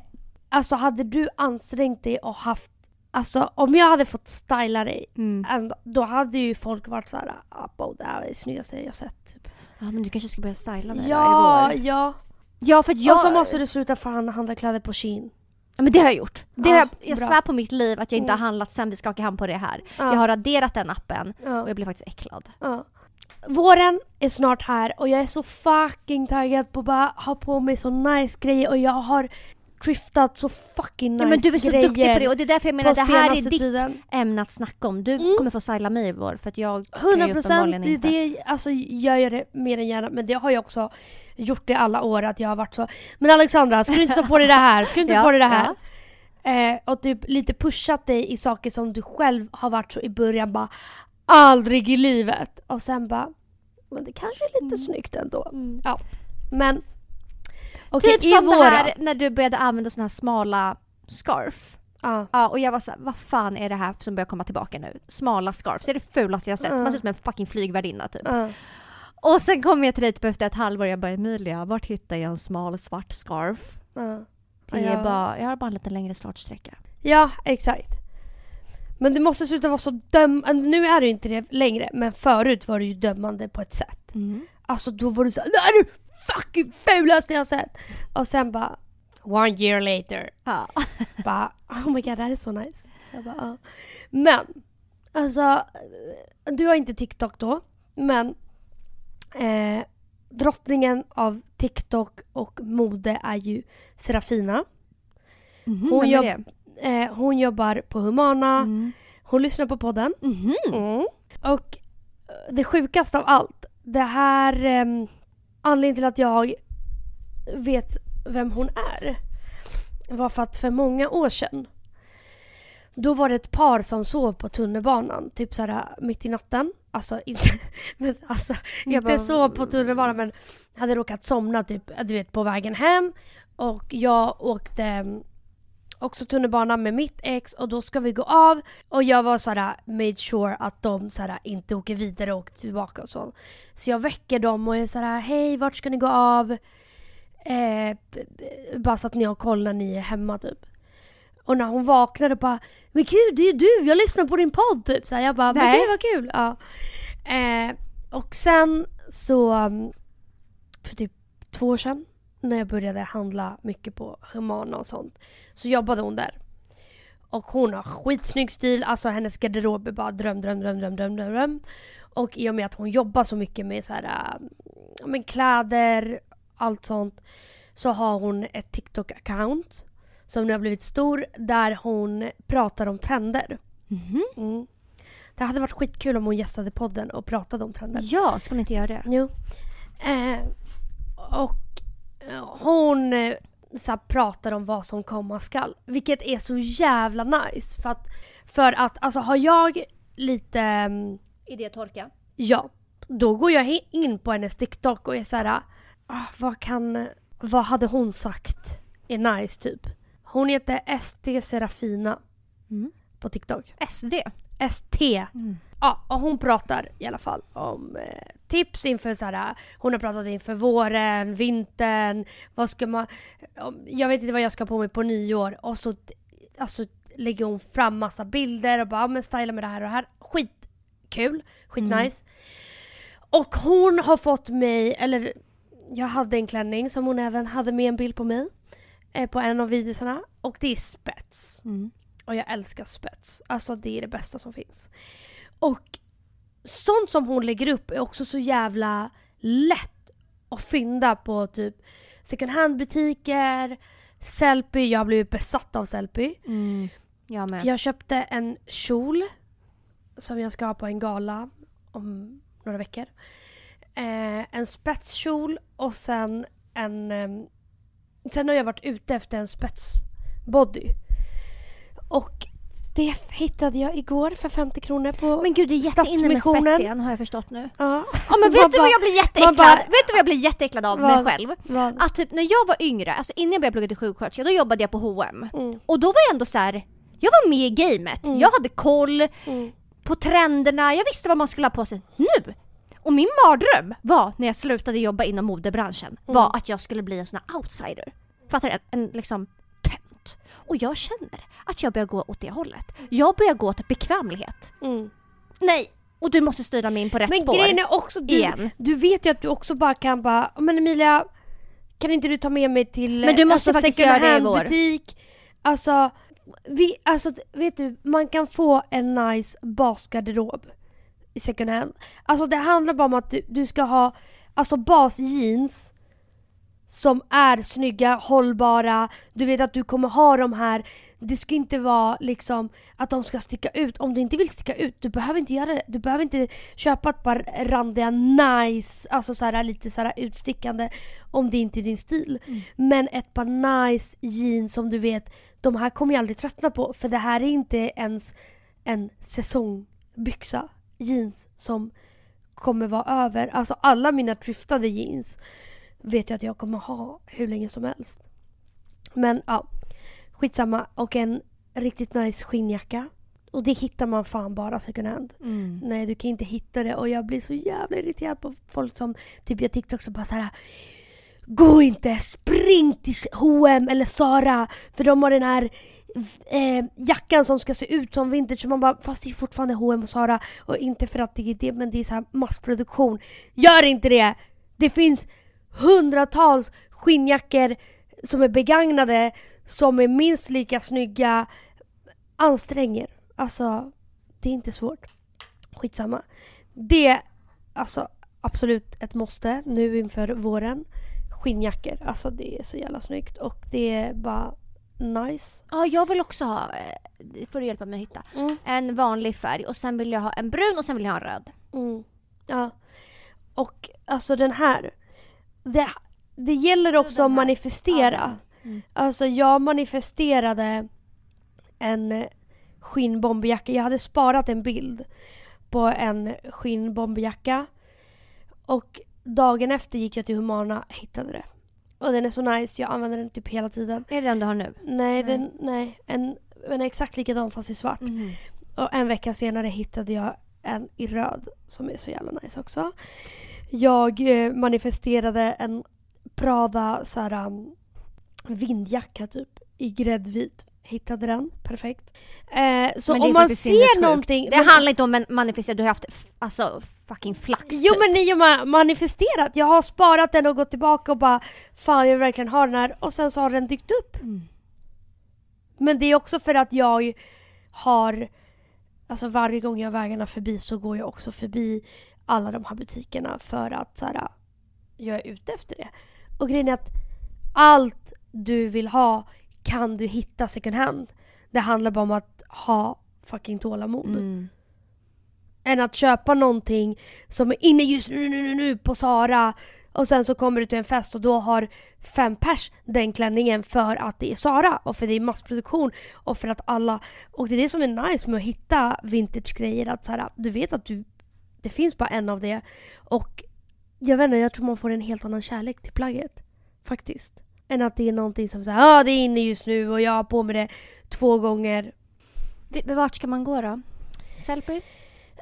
alltså hade du ansträngt dig och haft, alltså om jag hade fått styla dig, Mm. då hade ju folk varit såhär, ah, bo, det här är det snyggaste jag sett. Typ. Ja men du kanske ska börja styla mig Ja, då i vår. ja. Ja för jag... Och så måste du sluta fan handla kläder på Shein. Ja men det har jag gjort. Det Ja, har jag, jag bra. svär på mitt liv att jag inte Mm. har handlat sen vi skakade hand på det här. Ja. Jag har raderat den appen och jag blev faktiskt äcklad. Våren är snart här och jag är så fucking taggad på att bara ha på mig så nice grejer och jag har driftat så fucking nice Ja, men du är så duktig på det och det är därför jag menar att det här är ditt tiden. ämne att snacka om. Du Mm. kommer få styla mig i vår för att jag kan 100 ju procent, det, det, alltså, jag gör det mer än gärna men det har jag också gjort i alla år att jag har varit så Men Alexandra, ska du inte ta på dig det här? Ska du inte Ja, ta på dig det här? ja. Eh, och typ lite pushat dig i saker som du själv har varit så i början bara Aldrig i livet! Och sen bara Men det kanske är lite Mm. snyggt ändå. Mm. Men okej, Typ som det våra. här när du började använda såna här smala scarf. Ja. Ja, och jag var såhär, vad fan är det här som börjar komma tillbaka nu? Smala scarf, det är det fulaste jag sett. Man ser ut som en fucking flygvärdinna typ. Och sen kom jag till dig typ efter ett halvår och jag bara Emilia, vart hittar jag en smal svart scarf? Ja. Det är Ja. bara, jag har bara en lite längre startsträcka. ja, exakt. Men det måste sluta vara så döm... Nu är det ju inte det längre, men förut var det ju dömande på ett sätt. Alltså då var du såhär Det här är det fucking fulaste jag sett! Och sen bara One year later Ja. bara Oh my god det här är så nice. Jag bara, ja. Men alltså Du har inte TikTok då men eh, Drottningen av TikTok och mode är ju Serafina. Mhm, Hon vem är jobb-? Eh, hon jobbar på Humana. Mm. Hon lyssnar på podden. Mhm. Mm. Och eh, det sjukaste av allt, det här eh, anledningen till att jag vet vem hon är var för att för många år sedan då var det ett par som sov på tunnelbanan, typ såhär mitt i natten. Alltså inte, men alltså, Jag inte bara- så på tunnelbanan men hade råkat somna typ, du vet på vägen hem. Och jag åkte också tunnelbana med mitt ex och då ska vi gå av. Och jag var såhär made sure att de såhär inte åker vidare och åker tillbaka och så. Så jag väcker dem och är såhär hej vart ska ni gå av? Eh, bara så att ni har koll när ni är hemma typ. Och när hon vaknade bara Men gud det är ju du, jag lyssnar på din podd typ. Så här, jag bara men Nej. gud vad kul. Ja. Eh, och sen så um, för typ två år sedan när jag började handla mycket på Humana och sånt så jobbade hon där. Och hon har skitsnygg stil, alltså hennes garderob är bara dröm, dröm, dröm, dröm, dröm, dröm. Och i och med att hon jobbar så mycket med så här, äh, men kläder, allt sånt så har hon ett TikTok-account som nu har blivit stor där hon pratar om trender. Mhm. Mm. Det hade varit skitkul om hon gästade podden och pratade om trender. Ja, ska hon inte göra det? Jo. Eh, och hon eh, så här, pratar om vad som komma skall. Vilket är så jävla nice. För att, för att alltså har jag lite, mm, Idétorka. ja, då går jag in på hennes TikTok och är såhär, ah, vad kan, vad hade hon sagt är nice typ. Hon heter ST Serafina Mm. på TikTok. SD. ST Mm. Ja, och hon pratar i alla fall om eh, tips inför så här, hon har pratat inför våren, vintern, vad ska man, jag vet inte vad jag ska på mig på nyår och så alltså, lägger hon fram massa bilder och bara ja, men styla med det här och det här. Skitkul, skitnice. Och hon har fått mig, eller jag hade en klänning som hon även hade med en bild på mig eh, på en av videorna och det är spets. Mm. Och jag älskar spets. Alltså det är det bästa som finns. Och sånt som hon lägger upp är också så jävla lätt att fynda på typ second hand-butiker, Sellpy. Jag har blivit besatt av Sellpy. Mm. Jag med. Jag köpte en kjol som jag ska ha på en gala om några veckor. Eh, en spetskjol och sen en... ehm, sen har jag varit ute efter en spetsbody. Och det hittade jag igår för 50 kronor på Men gud, det är jätteinne med Stadsmissionen. spets igen har jag förstått nu. Ja. Ja men vet du vad jag blir jätteäcklad? bara- vet du vad jag blir jätteäcklad av Vad? mig själv? Vad? Att typ när jag var yngre, alltså innan jag började plugga till sjuksköterska, då jobbade jag på H&M. Mm. Och då var jag ändå så här. jag var med i gamet. Mm. Jag hade koll Mm. på trenderna, jag visste vad man skulle ha på sig nu. Och min mardröm var när jag slutade jobba inom modebranschen, var att jag skulle bli en sån här outsider. Fattar du? En, en liksom tönt. Och jag känner att jag börjar gå åt det hållet. Jag börjar gå åt bekvämlighet. Mm. Nej! Och du måste styra mig in på rätt Men spår. grejen är också, du, igen. du vet ju att du också bara kan bara, men Emilia, kan inte du ta med mig till Men du måste alltså, faktiskt göra det i vår. hand-butik? Alltså, vi, alltså, vet du, man kan få en nice basgarderob i second hand. Alltså det handlar bara om att du, du ska ha alltså basjeans som är snygga, hållbara, du vet att du kommer ha de här det ska inte vara liksom att de ska sticka ut. Om du inte vill sticka ut, du behöver inte göra det. Du behöver inte köpa ett par randiga nice, alltså så här, lite så här utstickande om det inte är din stil. Men ett par nice jeans som du vet, de här kommer jag aldrig tröttna på. För det här är inte ens en säsongbyxa, jeans som kommer vara över. Alltså alla mina thriftade jeans vet jag att jag kommer ha hur länge som helst. Men ja, skitsamma. Och en riktigt nice skinnjacka. Och det hittar man fan bara second hand. Mm. Nej, du kan inte hitta det. Och jag blir så jävla irriterad på folk som typ gör TikToks och bara så här. Gå inte, spring till H&M eller Zara för de har den här eh, jackan som ska se ut som vintage. Så man bara, fast det är fortfarande H&M och Zara och inte för att det är det, men det är så här massproduktion. Gör inte det! Det finns hundratals skinnjackor som är begagnade som är minst lika snygga. Ansträng er. Alltså, det är inte svårt. Skitsamma. Det, alltså absolut ett måste nu inför våren. Skinnjackor, alltså det är så jävla snyggt och det är bara nice. Ja, jag vill också ha, eh, får du hjälpa mig att hitta, Mm. en vanlig färg och sen vill jag ha en brun och sen vill jag ha en röd. Mm. Ja. Och alltså den här. Det, det gäller också att manifestera. Mm. Alltså jag manifesterade en skinnbomberjacka. Jag hade sparat en bild på en skinnbomberjacka. Och dagen efter gick jag till Humana och hittade det. Och den är så nice, jag använder den typ hela tiden. Är det den du har nu? Nej, Nej. den, nej en, den är exakt likadan fast i svart. Och en vecka senare hittade jag en i röd som är så jävla nice också. Jag eh, manifesterade en Prada så här, um, vindjacka typ i gräddvit. Hittade den, perfekt. Eh, så om man ser någonting... Det men- handlar inte om en manifestering, du har haft alltså fucking flax Jo typ. men ni har ma- manifesterat. Jag har sparat den och gått tillbaka och bara Fan jag vill verkligen ha den här och sen så har den dykt upp. Mm. Men det är också för att jag har Alltså varje gång jag har vägarna förbi så går jag också förbi alla de här butikerna för att så här, jag är ute efter det. Och grejen är att allt du vill ha kan du hitta second hand. Det handlar bara om att ha fucking tålamod. Mm. Än att köpa någonting som är inne just nu, nu, nu, nu på Sara och sen så kommer du till en fest och då har fem pers den klänningen för att det är Sara och för det är massproduktion och för att alla... Och det är det som är nice med att hitta vintage-grejer att så här, du vet att du... Det finns bara en av det och jag vet inte, jag tror man får en helt annan kärlek till plagget. Faktiskt. Än att det är någonting som säger ja ah, det är inne just nu och jag har på mig det två gånger Vi- Vart ska man gå då? Sellpy?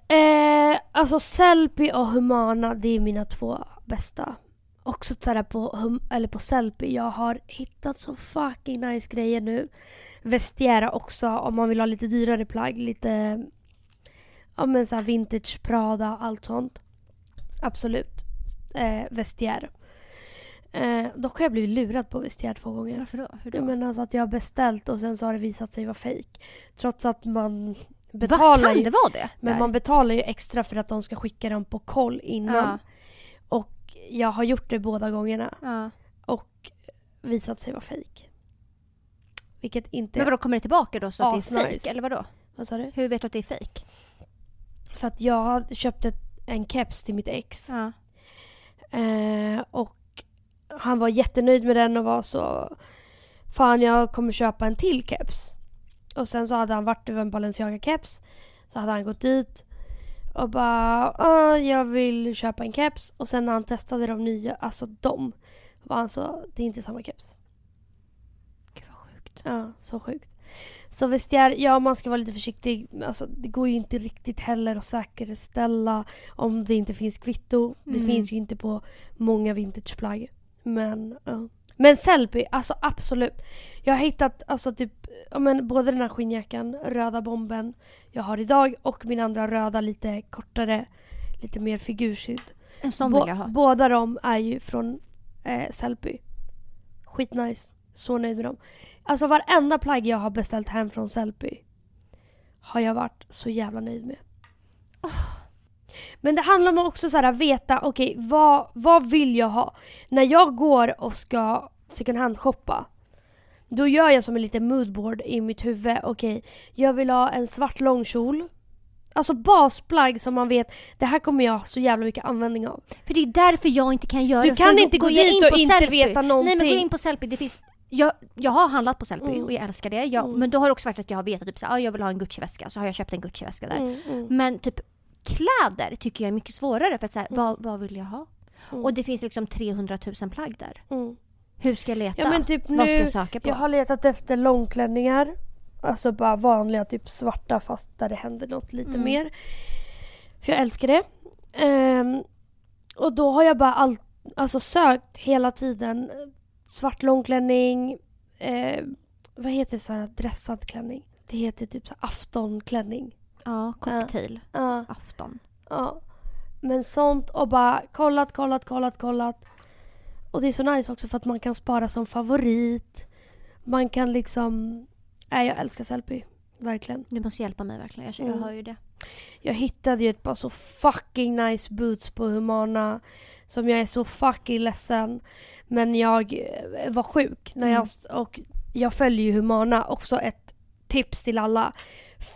Eh, alltså Sellpy och Humana, det är mina två bästa. Också såhär på, hum, eller på Sellpy, jag har hittat så fucking nice grejer nu. Vestiera också om man vill ha lite dyrare plagg, lite ja men såhär vintage Prada, allt sånt. Absolut. Eh, Vestiaire. Eh, dock har jag blivit lurad på Vestiaire två gånger. Varför då? Hur då? Jag menar alltså att jag har beställt och sen så har det visat sig vara fake. Trots att man betalar kan ju det vara det? men där? man betalar ju extra för att de ska skicka dem på koll innan. Ja. Och jag har gjort det båda gångerna. Ja. och visat sig vara fejk. Vilket inte... Men vadå, kommer det tillbaka då så att det är fejk eller vadå? Vad sa du? Hur vet du att det är fejk? För att jag hade köpt ett, en keps till mitt ex. Ja. Eh, och han var jättenöjd med den och var så Fan jag kommer köpa en till keps. Och sen så hade han varit över en Balenciaga keps. Så hade han gått dit och bara "Ah, jag vill köpa en keps. Och sen när han testade de nya, alltså de. Var han så, det är inte samma keps. Gud vad sjukt. Ja, så sjukt. Så vestiär, ja man ska vara lite försiktig. Alltså, det går ju inte riktigt heller att säkerställa om det inte finns kvitto. Det Mm. finns ju inte på många vintageplagg. Men, ja. Men Sellby, alltså absolut. Jag har hittat alltså typ, ja, men både den här skinnjackan, röda bomben jag har idag och min andra röda lite kortare, lite mer figurskydd. En sån vill jag ha. Båda de är ju från eh, Sellby. Skitnice. Så nöjd med dem. Alltså varenda plagg jag har beställt hem från Sellby har jag varit så jävla nöjd med. Men det handlar om att också så här, veta, okej vad, vad vill jag ha? När jag går och ska second hand shoppa då gör jag som en liten moodboard i mitt huvud. Okej, jag vill ha en svart långkjol. Alltså basplagg som man vet, det här kommer jag ha så jävla mycket användning av. För det är därför jag inte kan göra Du det. kan För inte gå jag dit in och inte Sellpy- veta någonting. Nej men gå in på Sellpy, det finns jag, jag har handlat på Sellpy Mm. och jag älskar det. Jag, Mm. Men då har det också varit att jag har vetat typ så, ah, jag vill ha en Gucci-väska så har jag köpt en Gucci-väska där. Mm, mm. Men typ kläder tycker jag är mycket svårare för att säga, Mm. vad, vad vill jag ha? Och det finns liksom 300 000 plagg där. Hur ska jag leta? Ja men typ vad ska nu, jag söka på? jag har letat efter långklänningar. Alltså bara vanliga typ svarta fast där det händer något lite Mm. mer. För jag älskar det. Ehm, och då har jag bara all, alltså sökt hela tiden. Svart långklänning. Eh, vad heter det så här dressad klänning? Det heter typ så aftonklänning. Ja, cocktail. Ja. Afton. Ja. Men sånt och bara kollat, kollat, kollat, kollat. Och det är så nice också för att man kan spara som favorit. Man kan liksom... Nej, jag älskar Sellpy. Verkligen. Du måste hjälpa mig verkligen. Jag, jag Mm. hör ju det. Jag hittade ju ett par så fucking nice boots på Humana. Som jag är så fucking ledsen. Men jag eh, var sjuk. När jag, och jag följer ju Humana. Också ett tips till alla.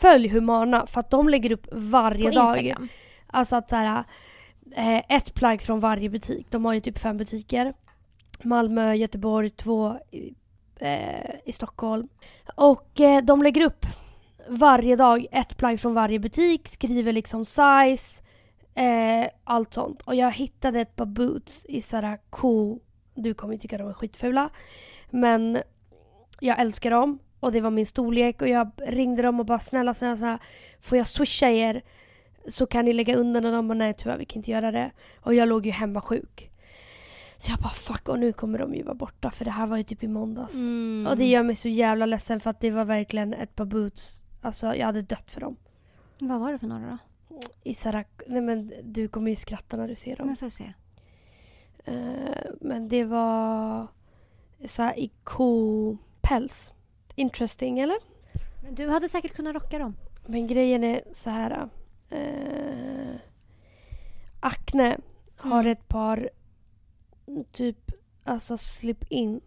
Följ Humana för att de lägger upp varje På dag. Instagram. Alltså att så här, eh, ett plagg från varje butik. De har ju typ fem butiker. Malmö, Göteborg, två i, eh, i Stockholm. Och eh, de lägger upp varje dag ett plagg från varje butik, skriver liksom size, eh, allt sånt. Och jag hittade ett par boots i sådär ko... Du kommer ju tycka de är skitfula. Men jag älskar dem och det var min storlek och jag ringde dem och bara snälla, snälla, snälla får jag swisha er så kan ni lägga undan och de bara nej tyvärr vi kan inte göra det. Och jag låg ju hemma sjuk. Så jag bara fuck och nu kommer de ju vara borta för det här var ju typ i måndags. Mm. Och det gör mig så jävla ledsen för att det var verkligen ett par boots. Alltså jag hade dött för dem. Vad var det för några då? I Sarak... Nej men du kommer ju skratta när du ser dem. Men får jag se. Eh, men det var såhär i kopäls. Interesting eller? Men Du hade säkert kunnat rocka dem. Men grejen är så här. Eh, Acne har Mm. ett par typ alltså slip-in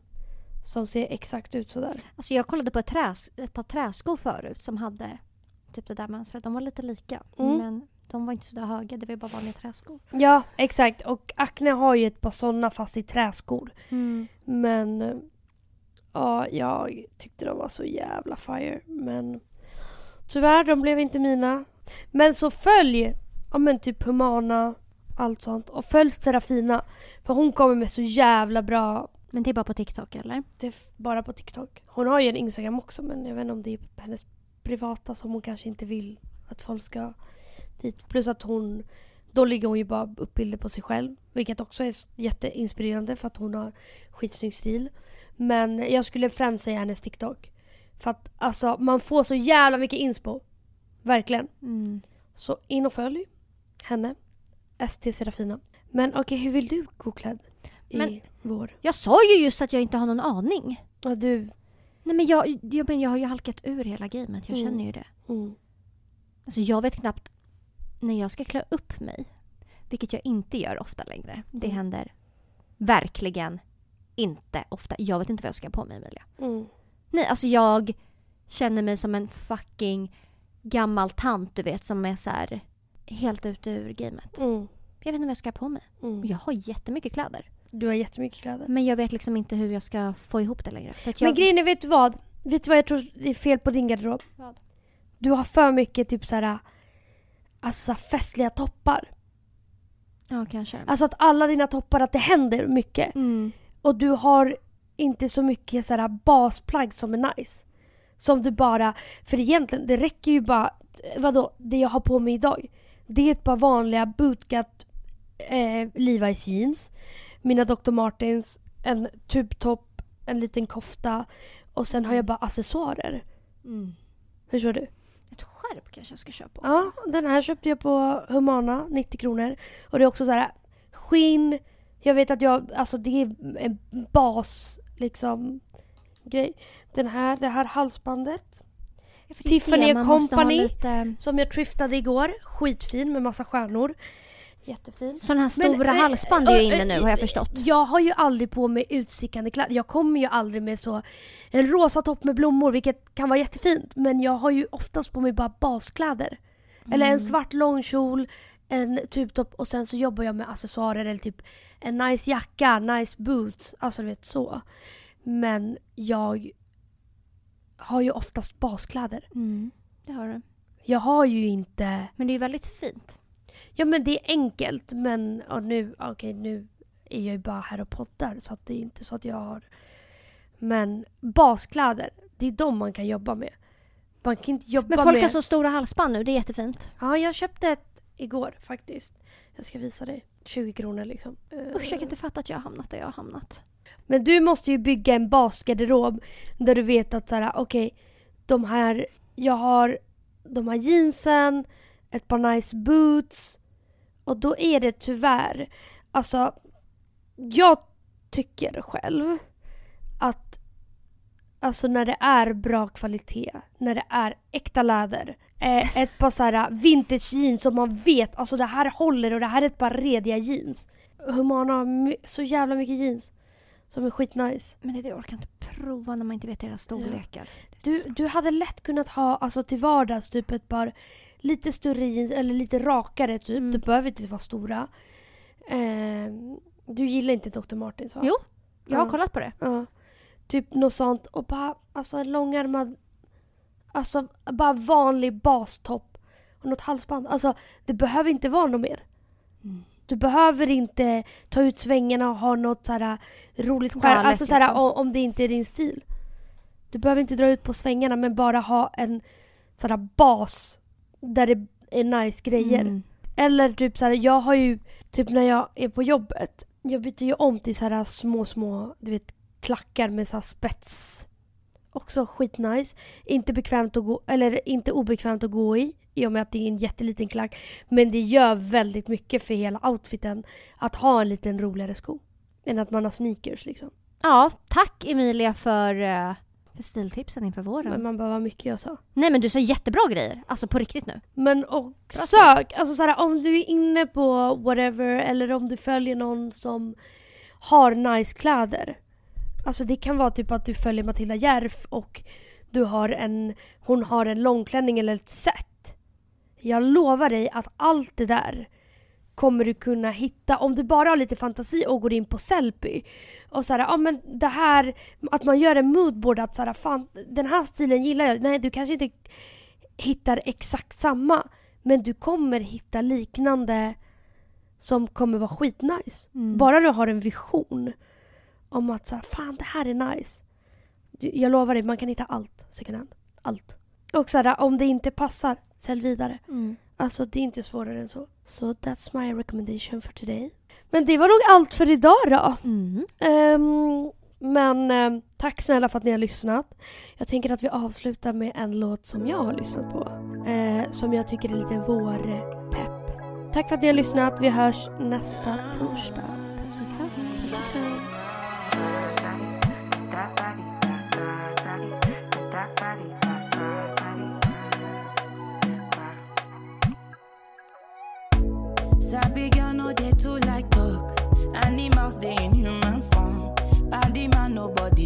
som ser exakt ut sådär. Alltså jag kollade på ett, träs, ett par träskor förut som hade typ det där mönstret. De var lite lika. Mm. Men de var inte så där höga. Det var ju bara vanliga träskor. Ja, exakt. Och Acne har ju ett par sådana fast i träskor. Men eh, ja, jag tyckte de var så jävla fire. Men tyvärr, de blev inte mina. Men så följ, ja men typ Humana, allt sånt. Och följ Serafina. För hon kommer med så jävla bra, Men det är bara på TikTok eller? det är bara på TikTok. Hon har ju en Instagram också men jag vet inte om det är hennes privata som hon kanske inte vill att folk ska dit. Plus att hon, då lägger hon ju bara upp bilder på sig själv. Vilket också är jätteinspirerande för att hon har skitsnygg stil. Men jag skulle främst säga hennes TikTok. För att alltså man får så jävla mycket inspo. Verkligen. Mm. Så in och följ henne. ST Serafina. Men okej, hur vill du gå klädd i Men- vår? Jag sa ju just att jag inte har någon aning. Ja, du. Nej men jag, jag, men jag har ju halkat ur hela gamet. Jag Mm. känner ju det. Mm. Alltså jag vet knappt när jag ska klä upp mig. Vilket jag inte gör ofta längre. Det Mm. händer verkligen inte ofta. Jag vet inte vad jag ska ha på mig Emilia. Mm. Nej, alltså jag känner mig som en fucking gammal tant du vet som är så här helt ute ur gamet. Mm. Jag vet inte vad jag ska ha på mig. Mm. Jag har jättemycket kläder. Du har jättemycket kläder. Men jag vet liksom inte hur jag ska få ihop det längre. Jag... Men grejen är, vet du vad? Vet du vad jag tror är fel på din garderob? Vad? Du har för mycket typ såhär, alltså så här festliga toppar. Ja, kanske. Alltså att alla dina toppar, att det händer mycket. Mm. Och du har inte så mycket så här basplagg som är nice. Som du bara, för egentligen det räcker ju bara, vadå, det jag har på mig idag. Det är ett par vanliga bootcut eh, Levi's jeans. Mina Dr. Martens, en tubtopp, en liten kofta och sen har jag bara accessoarer. Mm. Förstår du? Ett skärp kanske jag ska köpa också. Ja, den här köpte jag på Humana, 90 kronor. Och det är också så här skinn. Jag vet att jag, alltså det är en bas liksom grej. Den här, det här halsbandet Tiffany Company. Lite... som jag triftade igår. Skitfin med massa stjärnor. Jättefin. Sådana här Men, stora eh, halsband är ju eh, inne nu har jag förstått. Jag har ju aldrig på mig utstickande kläder. Jag kommer ju aldrig med så en rosa topp med blommor vilket kan vara jättefint. Men jag har ju oftast på mig bara baskläder. Eller en Mm. svart långkjol, en tubtopp och sen så jobbar jag med accessoarer eller typ en nice jacka, nice boots. Alltså du vet så. Men jag har ju oftast baskläder. Mm. Det har du. Jag har ju inte... Men det är ju väldigt fint. Ja men det är enkelt men ja, nu, okej nu är jag ju bara här och poddar så att det är inte så att jag har... Men baskläder, det är de man kan jobba med. Man kan inte jobba Men folk med... har så stora halsband nu, det är jättefint. Ja, jag köpte ett igår faktiskt. Jag ska visa dig. 20 kronor liksom. Eh, Usch, jag kan inte fatta att jag har hamnat där jag har hamnat. Men du måste ju bygga en basgarderob där du vet att så här, okej, de här, jag har de här jeansen, ett par nice boots och då är det tyvärr, alltså jag tycker själv att alltså när det är bra kvalitet, när det är äkta läder, eh, ett par så här vintage jeans som man vet, alltså det här håller och det här är ett par rediga jeans. Humana har så jävla mycket jeans som är skitnice. Men det det orkar inte prova när man inte vet deras storlekar. Du, du hade lätt kunnat ha alltså till vardags typ ett par lite större jeans eller lite rakare typ. Mm. Det behöver inte vara stora. Eh, du gillar inte Dr. Martens va? Jo. Jag har Ja. kollat på det. Ja. Typ något sånt och bara alltså en långärmad Alltså bara vanlig bastopp och något halsband. Alltså det behöver inte vara något mer. Mm. Du behöver inte ta ut svängarna och ha något så här roligt skär. Galet, Alltså så här, liksom. om det inte är din stil. Du behöver inte dra ut på svängarna men bara ha en så här bas där det är nice grejer. Mm. Eller typ så här, jag har ju, typ när jag är på jobbet, jag byter ju om till så här små, små, du vet, klackar med så här spets. Också skitnice. Inte bekvämt att gå, eller inte obekvämt att gå i, i och med att det är en jätteliten klack. Men det gör väldigt mycket för hela outfiten att ha en liten roligare sko. Än att man har sneakers liksom. Ja, tack Emilia för, eh, för stiltipsen inför våren. Men man behöver ha mycket jag sa. Nej men du sa jättebra grejer. Alltså på riktigt nu. Men och Bra sök, alltså så här, om du är inne på whatever eller om du följer någon som har nice kläder. Alltså det kan vara typ att du följer Matilda Järf och du har en, hon har en långklänning eller ett set. Jag lovar dig att allt det där kommer du kunna hitta om du bara har lite fantasi och går in på Sellpy. Och så här, ja men det här, att man gör en moodboard att så här, fan den här stilen gillar jag. Nej du kanske inte hittar exakt samma. Men du kommer hitta liknande som kommer vara skitnice. Mm. Bara du har en vision om att så här, fan det här är nice. Jag lovar dig, man kan hitta allt second hand. Allt. Och så här, om det inte passar, sälj vidare. Mm. Alltså det är inte svårare än så. Så that's my recommendation for today. Men det var nog allt för idag då. Mm. Ehm, men ehm, tack snälla för att ni har lyssnat. Jag tänker att vi avslutar med en låt som jag har lyssnat på. Eh, som jag tycker är lite vårpepp. Tack för att ni har lyssnat. Vi hörs nästa torsdag.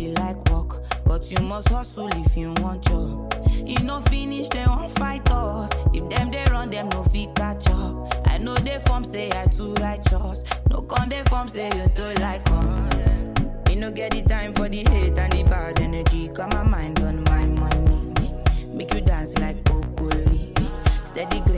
like walk, but you must hustle if you want job. You no finish, they won't fight us. If them they run, them no fit catch up. I know they form say I too righteous. No con they form say you too like us. Me no get the time for the hate and the bad energy. Got my mind on my money. Make you dance like Popoli. Steady. Girl